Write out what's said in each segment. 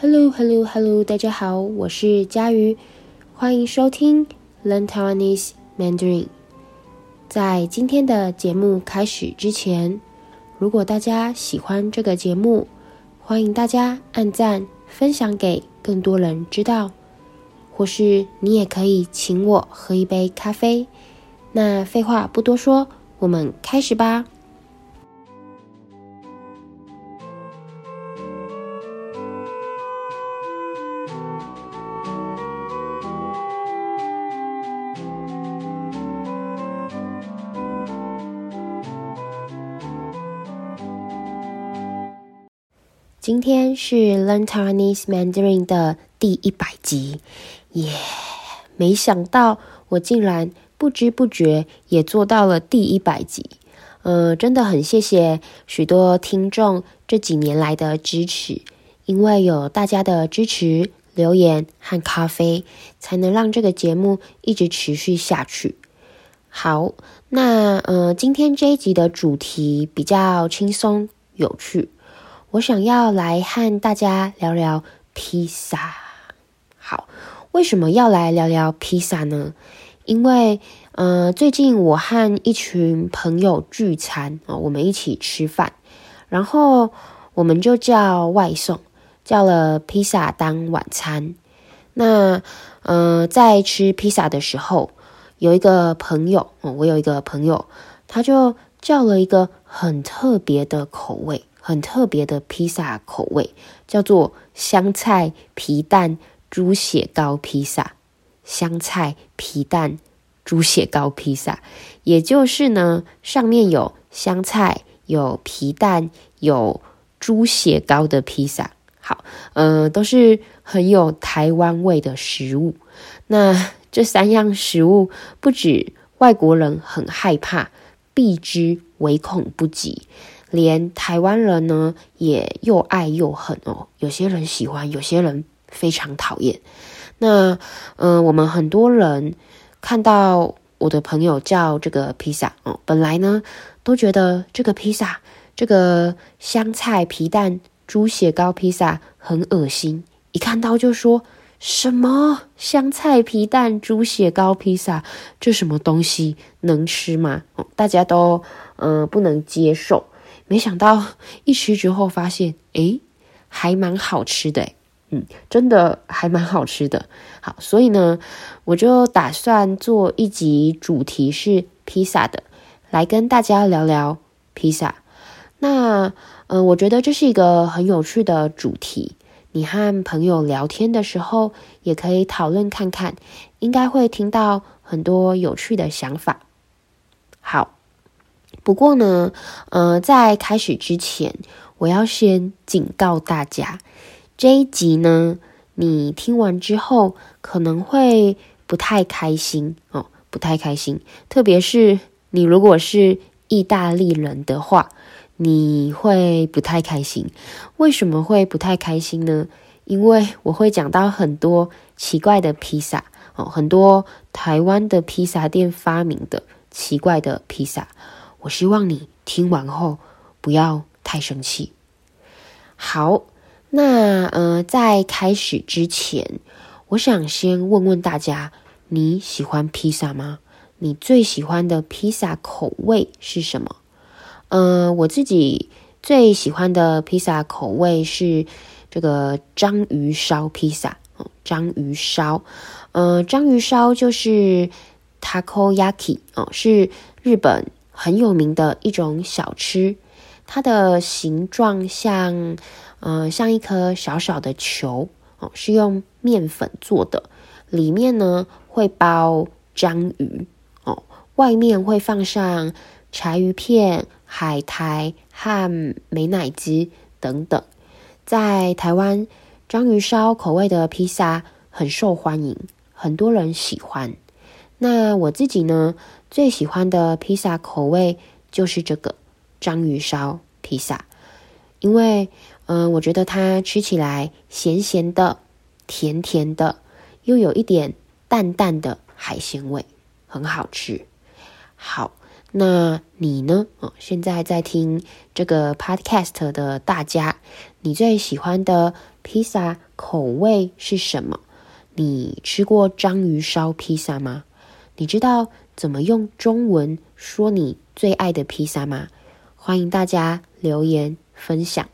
Hello, Hello, Hello！大家好，我是佳瑜，欢迎收听 Learn Taiwanese Mandarin。在今天的节目开始之前，如果大家喜欢这个节目，欢迎大家按赞、分享给更多人知道，或是你也可以请我喝一杯咖啡。那废话不多说，我们开始吧。今天是 Learn Taiwanese Mandarin 的第一百集，耶！没想到我竟然不知不觉也做到了第一百集，呃，真的很谢谢许多听众这几年来的支持，因为有大家的支持、留言和咖啡，才能让这个节目一直持续下去。好，那呃，今天这一集的主题比较轻松有趣。我想要来和大家聊聊披萨。好，为什么要来聊聊披萨呢？因为，呃，最近我和一群朋友聚餐啊，我们一起吃饭，然后我们就叫外送，叫了披萨当晚餐。那，呃，在吃披萨的时候，有一个朋友哦，我有一个朋友，他就叫了一个很特别的口味。很特别的披萨口味，叫做香菜皮蛋猪血糕披萨。香菜皮蛋猪血糕披萨，也就是呢，上面有香菜、有皮蛋、有猪血糕的披萨。好，呃，都是很有台湾味的食物。那这三样食物，不止外国人很害怕，避之唯恐不及。连台湾人呢，也又爱又恨哦。有些人喜欢，有些人非常讨厌。那，嗯、呃，我们很多人看到我的朋友叫这个披萨哦，本来呢都觉得这个披萨，这个香菜皮蛋猪血糕披萨很恶心，一看到就说什么香菜皮蛋猪血糕披萨，这什么东西能吃吗？大家都嗯、呃、不能接受。没想到一吃之后发现，诶，还蛮好吃的，嗯，真的还蛮好吃的。好，所以呢，我就打算做一集主题是披萨的，来跟大家聊聊披萨。那，嗯、我觉得这是一个很有趣的主题，你和朋友聊天的时候也可以讨论看看，应该会听到很多有趣的想法。好。不过呢，呃，在开始之前，我要先警告大家，这一集呢，你听完之后可能会不太开心哦，不太开心。特别是你如果是意大利人的话，你会不太开心。为什么会不太开心呢？因为我会讲到很多奇怪的披萨哦，很多台湾的披萨店发明的奇怪的披萨。我希望你听完后不要太生气。好，那呃，在开始之前，我想先问问大家，你喜欢披萨吗？你最喜欢的披萨口味是什么？呃，我自己最喜欢的披萨口味是这个章鱼烧披萨。哦，章鱼烧，呃，章鱼烧就是 takoyaki 哦，是日本。很有名的一种小吃，它的形状像，呃，像一颗小小的球哦，是用面粉做的，里面呢会包章鱼哦，外面会放上柴鱼片、海苔和美乃滋等等。在台湾，章鱼烧口味的披萨很受欢迎，很多人喜欢。那我自己呢，最喜欢的披萨口味就是这个章鱼烧披萨，因为，嗯、我觉得它吃起来咸咸的、甜甜的，又有一点淡淡的海鲜味，很好吃。好，那你呢？哦，现在在听这个 podcast 的大家，你最喜欢的披萨口味是什么？你吃过章鱼烧披萨吗？你知道怎么用中文说你最爱的披萨吗？欢迎大家留言分享。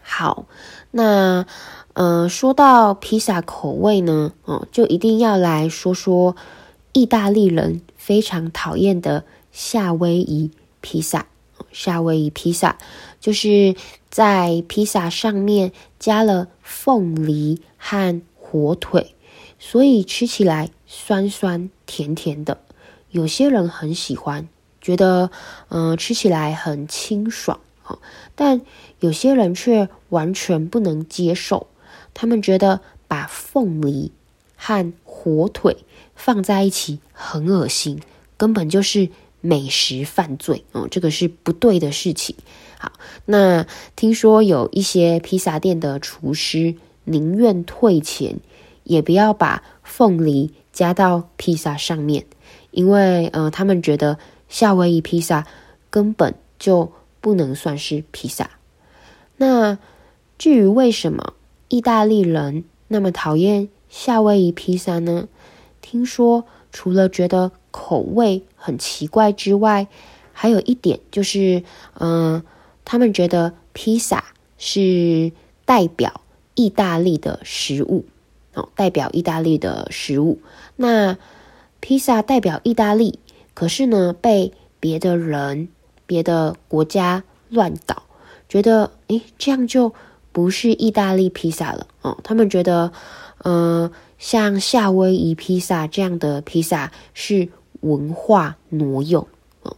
好，那呃，说到披萨口味呢，哦，就一定要来说说意大利人非常讨厌的夏威夷披萨。夏威夷披萨就是在披萨上面加了凤梨和火腿，所以吃起来酸酸甜甜的。有些人很喜欢，觉得嗯、吃起来很清爽。但有些人却完全不能接受，他们觉得把凤梨和火腿放在一起很恶心，根本就是美食犯罪哦，这个是不对的事情。好，那听说有一些披萨店的厨师宁愿退钱，也不要把凤梨加到披萨上面，因为呃，他们觉得夏威夷披萨根本就。不能算是披萨。那至于为什么意大利人那么讨厌夏威夷披萨呢？听说除了觉得口味很奇怪之外，还有一点就是，嗯、他们觉得披萨是代表意大利的食物哦，代表意大利的食物。那披萨代表意大利，可是呢，被别的人。别的国家乱搞，觉得诶，这样就不是意大利披萨了哦。他们觉得，嗯、呃，像夏威夷披萨这样的披萨是文化挪用，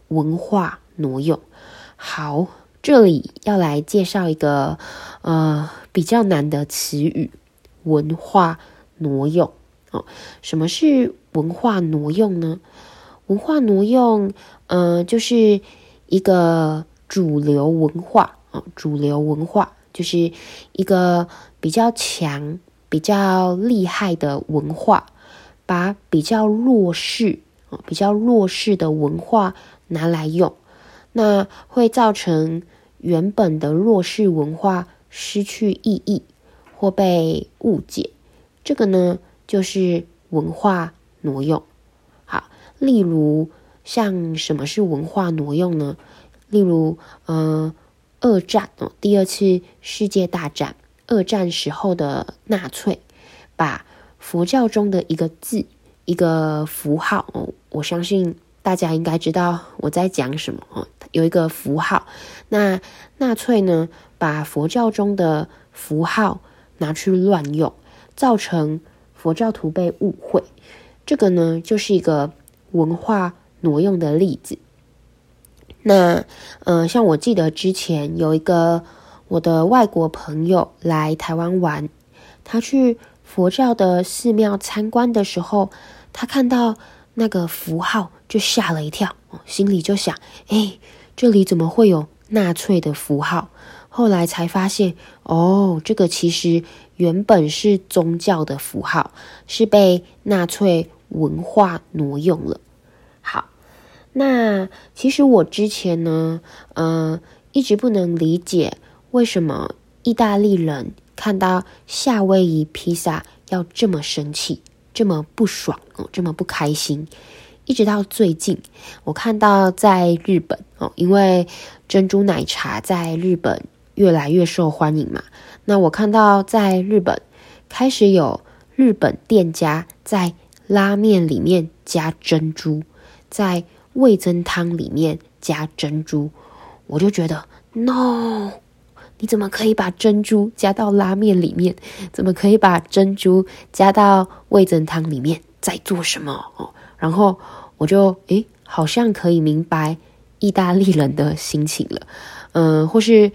文化挪用。好，这里要来介绍一个呃比较难的词语，文化挪用哦。什么是文化挪用呢？文化挪用，嗯、呃，就是。一个主流文化啊，主流文化就是一个比较强、比较厉害的文化，把比较弱势啊、比较弱势的文化拿来用，那会造成原本的弱势文化失去意义或被误解。这个呢，就是文化挪用。好，例如。像什么是文化挪用呢？例如，呃，二战哦，第二次世界大战，二战时候的纳粹，把佛教中的一个字、一个符号哦，我相信大家应该知道我在讲什么哦，有一个符号，那纳粹呢，把佛教中的符号拿去乱用，造成佛教徒被误会，这个呢，就是一个文化。挪用的例子，那呃，像我记得之前有一个我的外国朋友来台湾玩，他去佛教的寺庙参观的时候，他看到那个符号就吓了一跳，心里就想：哎，这里怎么会有纳粹的符号？后来才发现，哦，这个其实原本是宗教的符号，是被纳粹文化挪用了。好那其实我之前呢，呃，一直不能理解为什么意大利人看到夏威夷披萨要这么生气、这么不爽哦，这么不开心。一直到最近，我看到在日本哦，因为珍珠奶茶在日本越来越受欢迎嘛，那我看到在日本开始有日本店家在拉面里面加珍珠，在味噌汤里面加珍珠，我就觉得 no，你怎么可以把珍珠加到拉面里面？怎么可以把珍珠加到味噌汤里面？在做什么？哦，然后我就诶，好像可以明白意大利人的心情了。嗯、或是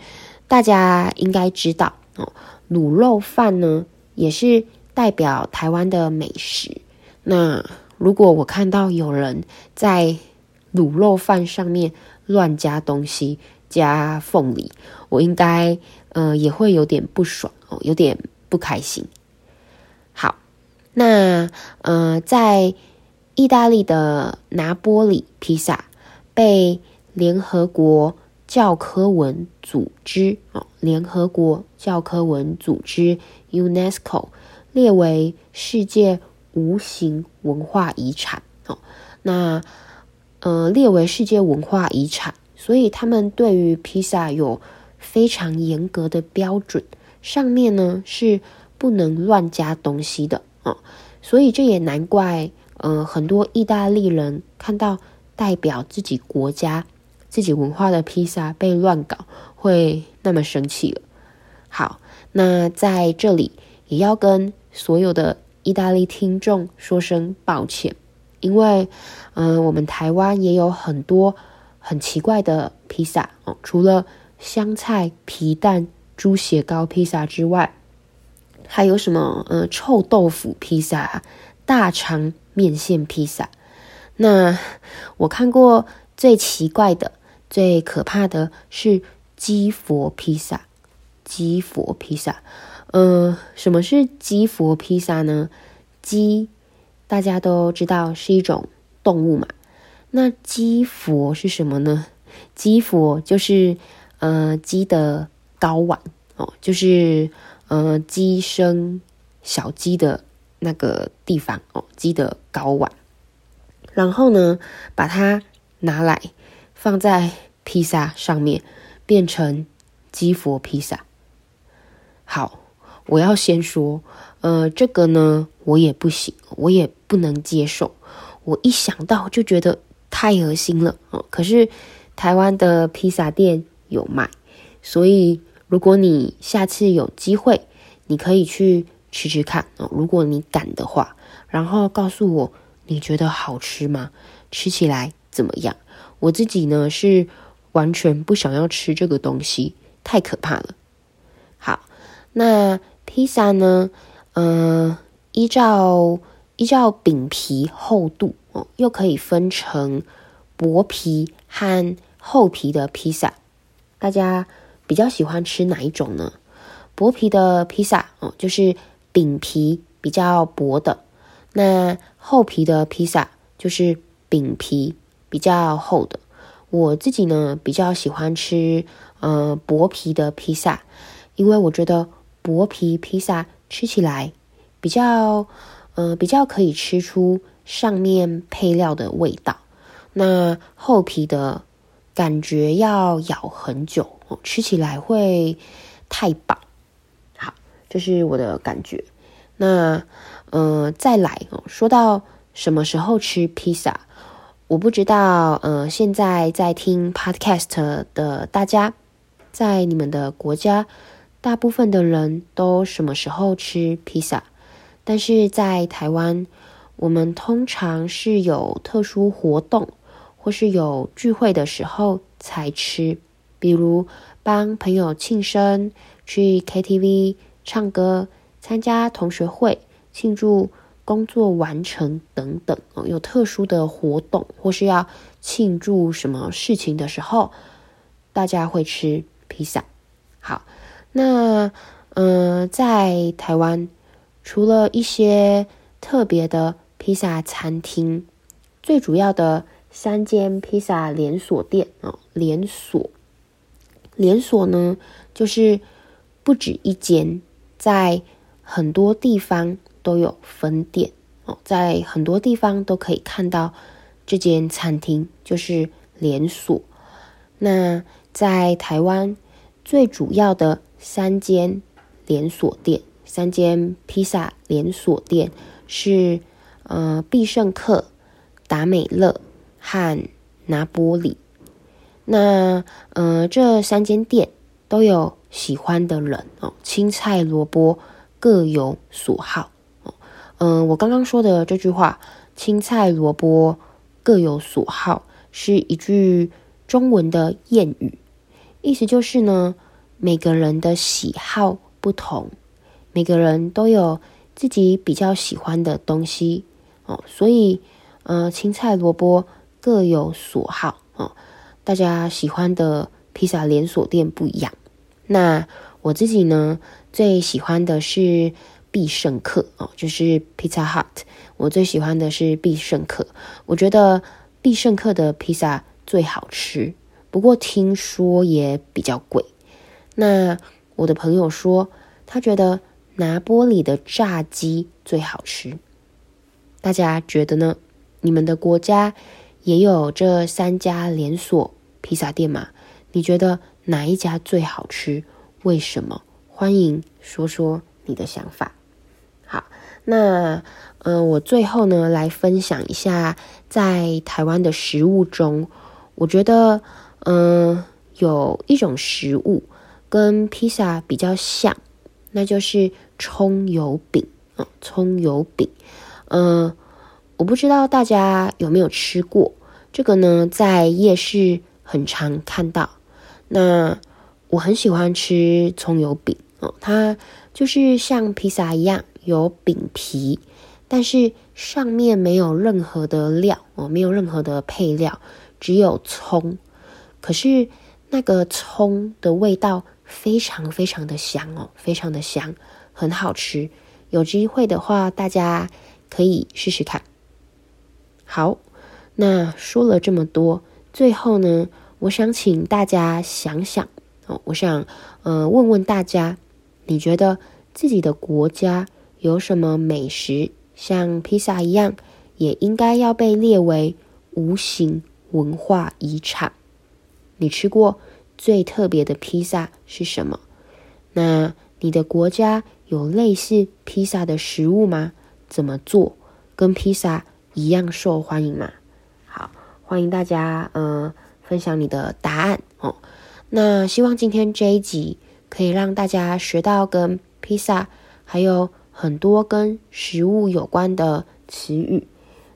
大家应该知道哦，卤肉饭呢也是代表台湾的美食。那如果我看到有人在卤肉饭上面乱加东西，加凤梨，我应该呃也会有点不爽哦，有点不开心。好，那呃在意大利的拿坡里披萨被联合国教科文组织哦，联合国教科文组织 UNESCO 列为世界无形文化遗产哦。那呃，列为世界文化遗产，所以他们对于披萨有非常严格的标准，上面呢是不能乱加东西的哦。所以这也难怪，呃，很多意大利人看到代表自己国家、自己文化的披萨被乱搞，会那么生气了。好，那在这里也要跟所有的意大利听众说声抱歉。因为，嗯、我们台湾也有很多很奇怪的披萨哦，除了香菜皮蛋猪血糕披萨之外，还有什么？呃，臭豆腐披萨、大肠面线披萨。那我看过最奇怪的、最可怕的是鸡佛披萨。鸡佛披萨，呃，什么是鸡佛披萨呢？鸡。大家都知道是一种动物嘛，那鸡佛是什么呢？鸡佛就是呃鸡的睾丸哦，就是呃鸡生小鸡的那个地方哦，鸡的睾丸。然后呢，把它拿来放在披萨上面，变成鸡佛披萨。好，我要先说。呃，这个呢，我也不行，我也不能接受。我一想到就觉得太恶心了哦。可是台湾的披萨店有卖，所以如果你下次有机会，你可以去吃吃看哦。如果你敢的话，然后告诉我你觉得好吃吗？吃起来怎么样？我自己呢是完全不想要吃这个东西，太可怕了。好，那披萨呢？嗯、依照依照饼皮厚度哦，又可以分成薄皮和厚皮的披萨。大家比较喜欢吃哪一种呢？薄皮的披萨哦，就是饼皮比较薄的；那厚皮的披萨就是饼皮比较厚的。我自己呢，比较喜欢吃呃薄皮的披萨，因为我觉得薄皮披萨。吃起来比较，呃，比较可以吃出上面配料的味道。那厚皮的感觉要咬很久，吃起来会太饱。好，这是我的感觉。那，呃，再来哦，说到什么时候吃披萨，我不知道。呃，现在在听 Podcast 的大家，在你们的国家。大部分的人都什么时候吃披萨？但是在台湾，我们通常是有特殊活动或是有聚会的时候才吃，比如帮朋友庆生、去 KTV 唱歌、参加同学会、庆祝工作完成等等哦。有特殊的活动或是要庆祝什么事情的时候，大家会吃披萨。好。那，嗯、在台湾，除了一些特别的披萨餐厅，最主要的三间披萨连锁店哦，连锁，连锁呢，就是不止一间，在很多地方都有分店哦，在很多地方都可以看到这间餐厅，就是连锁。那在台湾最主要的。三间连锁店，三间披萨连锁店是呃必胜客、达美乐和拿波里。那呃这三间店都有喜欢的人哦，青菜萝卜各有所好。嗯、我刚刚说的这句话“青菜萝卜各有所好”是一句中文的谚语，意思就是呢。每个人的喜好不同，每个人都有自己比较喜欢的东西哦，所以呃，青菜萝卜各有所好哦。大家喜欢的披萨连锁店不一样。那我自己呢，最喜欢的是必胜客哦，就是 Pizza Hut。我最喜欢的是必胜客，我觉得必胜客的披萨最好吃。不过听说也比较贵。那我的朋友说，他觉得拿坡里的炸鸡最好吃。大家觉得呢？你们的国家也有这三家连锁披萨店吗？你觉得哪一家最好吃？为什么？欢迎说说你的想法。好，那呃，我最后呢来分享一下，在台湾的食物中，我觉得嗯、有一种食物跟披萨比较像，那就是葱油饼啊，葱油饼。嗯、我不知道大家有没有吃过这个呢？在夜市很常看到。那我很喜欢吃葱油饼哦，它就是像披萨一样有饼皮，但是上面没有任何的料哦，没有任何的配料，只有葱。可是那个葱的味道非常非常的香哦，非常的香，很好吃。有机会的话，大家。可以试试看。好，那说了这么多，最后呢，我想请大家想想哦，我想呃问问大家，你觉得自己的国家有什么美食像披萨一样，也应该要被列为无形文化遗产？你吃过最特别的披萨是什么？那你的国家有类似披萨的食物吗？怎么做跟披萨一样受欢迎吗？好，欢迎大家呃分享你的答案哦。那希望今天这一集可以让大家学到跟披萨还有很多跟食物有关的词语。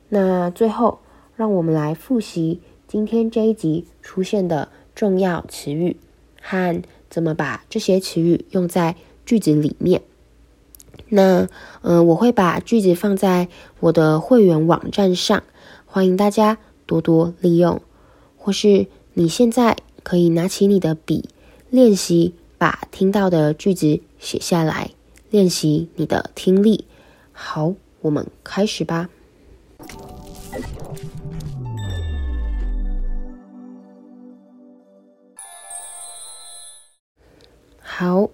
那最后，让我们来复习今天这一集出现的重要词语和怎么把这些词语用在句子里面。那，嗯、呃，我会把句子放在我的会员网站上，欢迎大家多多利用。或是你现在可以拿起你的笔，练习把听到的句子写下来，练习你的听力。好，我们开始吧。好。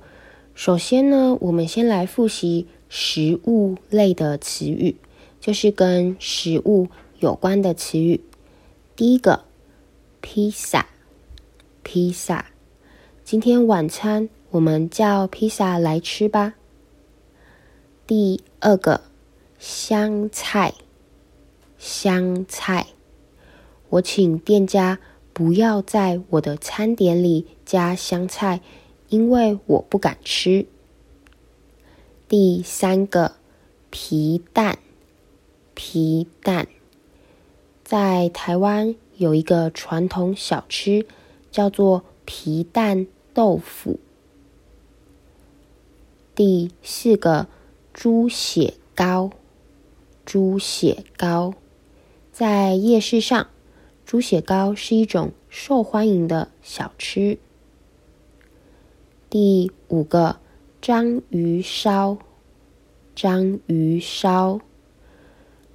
首先呢，我们先来复习食物类的词语，就是跟食物有关的词语。第一个，披萨，披萨。今天晚餐我们叫披萨来吃吧。第二个，香菜，香菜。我请店家不要在我的餐点里加香菜。因为我不敢吃。第三个，皮蛋，皮蛋，在台湾有一个传统小吃，叫做皮蛋豆腐。第四个，猪血糕，猪血糕，在夜市上，猪血糕是一种受欢迎的小吃。第五个，章鱼烧，章鱼烧。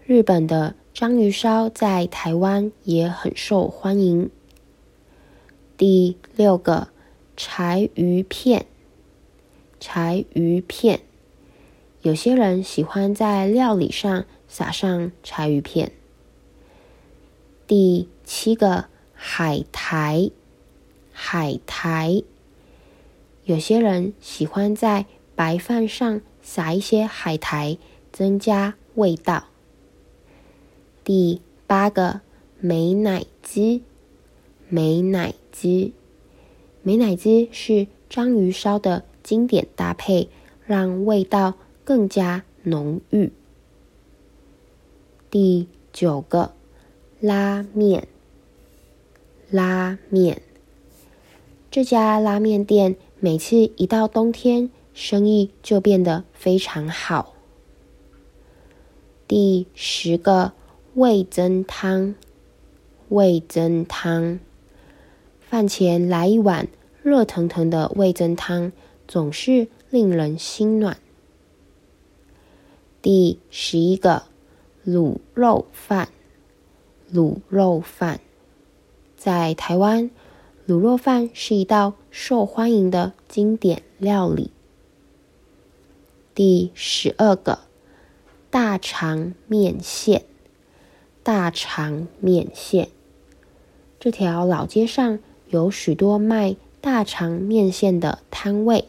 日本的章鱼烧在台湾也很受欢迎。第六个，柴鱼片，柴鱼片。有些人喜欢在料理上撒上柴鱼片。第七个，海苔，海苔。有些人喜欢在白饭上撒一些海苔，增加味道。第八个，美乃滋，美乃滋，美乃滋是章鱼烧的经典搭配，让味道更加浓郁。第九个，拉面，拉面，这家拉面店。每次一到冬天，生意就变得非常好。第十个，味噌汤，味噌汤，饭前来一碗热腾腾的味噌汤，总是令人心暖。第十一个，卤肉饭，卤肉饭，在台湾，卤肉饭是一道受欢迎的经典料理。第十二个，大肠面线。大肠面线，这条老街上有许多卖大肠面线的摊位。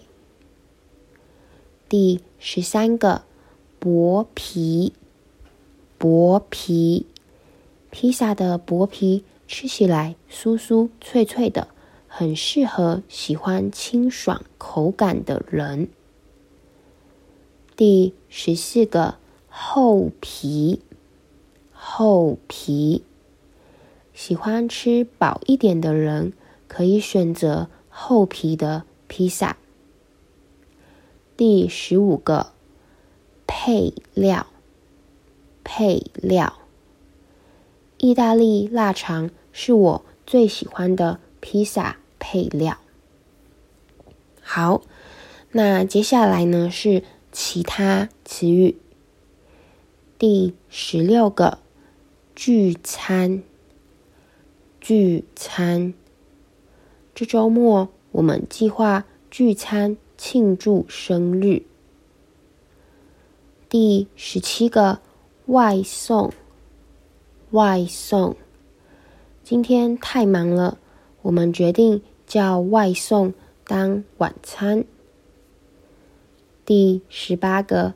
第十三个，薄皮。薄皮，披萨的薄皮吃起来酥酥脆脆的，很适合喜欢清爽口感的人。第十四个，厚皮，厚皮，喜欢吃饱一点的人可以选择厚皮的披萨。第十五个，配料，配料，意大利腊肠是我最喜欢的披萨配料。好，那接下来呢是。其他词语，第十六个，聚餐。聚餐，这周末我们计划聚餐庆祝生日。第十七个，外送。外送，今天太忙了，我们决定叫外送当晚餐。第十八个，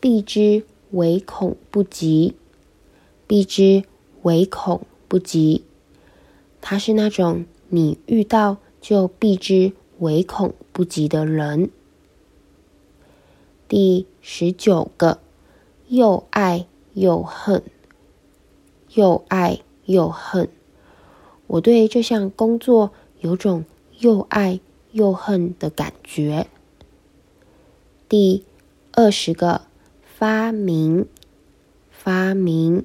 避之唯恐不及。避之唯恐不及，他是那种你遇到就避之唯恐不及的人。第十九个，又爱又恨。又爱又恨，我对这项工作有种又爱又恨的感觉。第二十个发明，发明，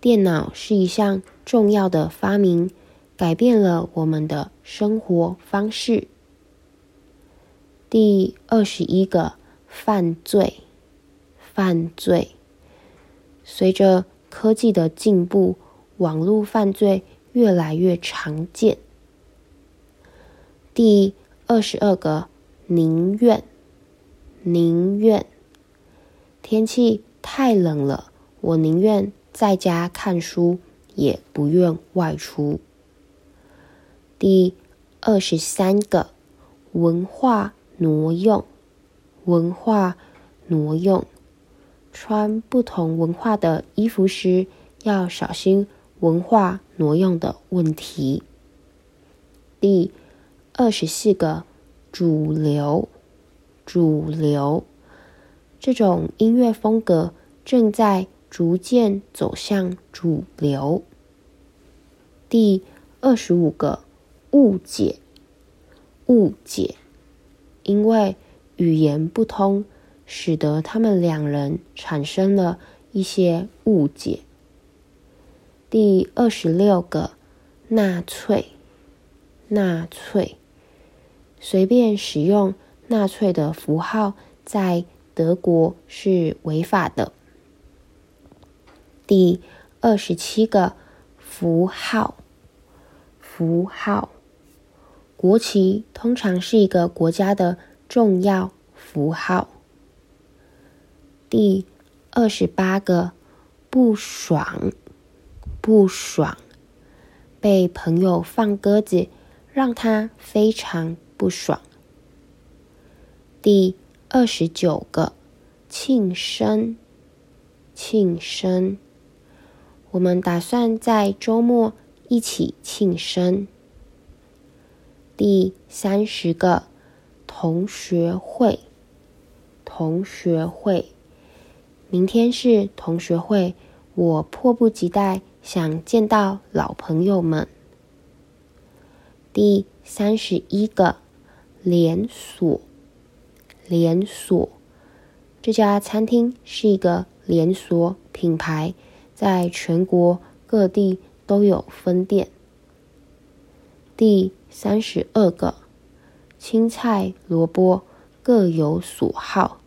电脑是一项重要的发明，改变了我们的生活方式。第二十一个犯罪，犯罪，随着科技的进步，网络犯罪越来越常见。第二十二个宁愿。宁愿天气太冷了，我宁愿在家看书，也不愿外出。第二十三个，文化挪用，文化挪用，穿不同文化的衣服时，要小心文化挪用的问题。第二十四个，主流。主流，这种音乐风格正在逐渐走向主流。第二十五个，误解，误解，因为语言不通，使得他们两人产生了一些误解。第二十六个，纳粹，纳粹，随便使用。纳粹的符号在德国是违法的。第二十七个符号，符号，国旗通常是一个国家的重要符号。第二十八个不爽，不爽，被朋友放鸽子，让他非常不爽。第二十九个，庆生，庆生。我们打算在周末一起庆生。第三十个，同学会，同学会。明天是同学会，我迫不及待想见到老朋友们。第三十一个，连锁。连锁，这家餐厅是一个连锁品牌，在全国各地都有分店。第三十二个，青菜萝卜各有所好，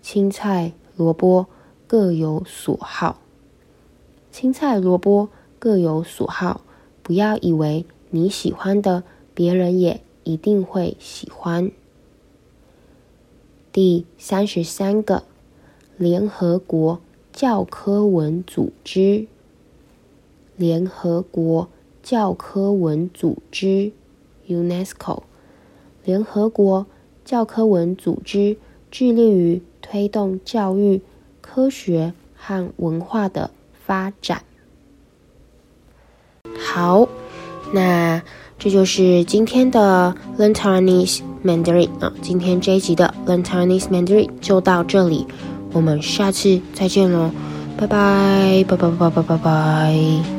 青菜萝卜各有所好，青菜萝卜各有所好。不要以为你喜欢的别人也一定会喜欢。第三十三个，联合国教科文组织。联合国教科文组织 （UNESCO）。联合国教科文组织致力于推动教育、科学和文化的发展。好，那这就是今天的 Learn Chinese Mandarin 啊。今天这一集的 Learn Chinese Mandarin 就到这里，我们下次再见喽，拜拜，拜拜拜拜拜拜。